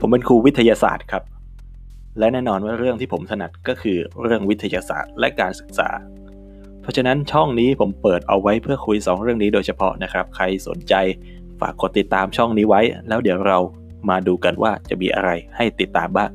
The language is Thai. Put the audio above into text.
ผมเป็นครูวิทยาศาสตร์ครับ และแน่นอนว่าเรื่องที่ผมถนัดก็คือเรื่องวิทยาศาสตร์และการศึกษา เพราะฉะนั้นช่องนี้ผมเปิดเอาไว้เพื่อคุย 2 เรื่องนี้โดยเฉพาะนะครับ ใครสนใจฝากกดติดตามช่องนี้ไว้ แล้วเดี๋ยวเรามาดูกันว่าจะมีอะไรให้ติดตามบ้าง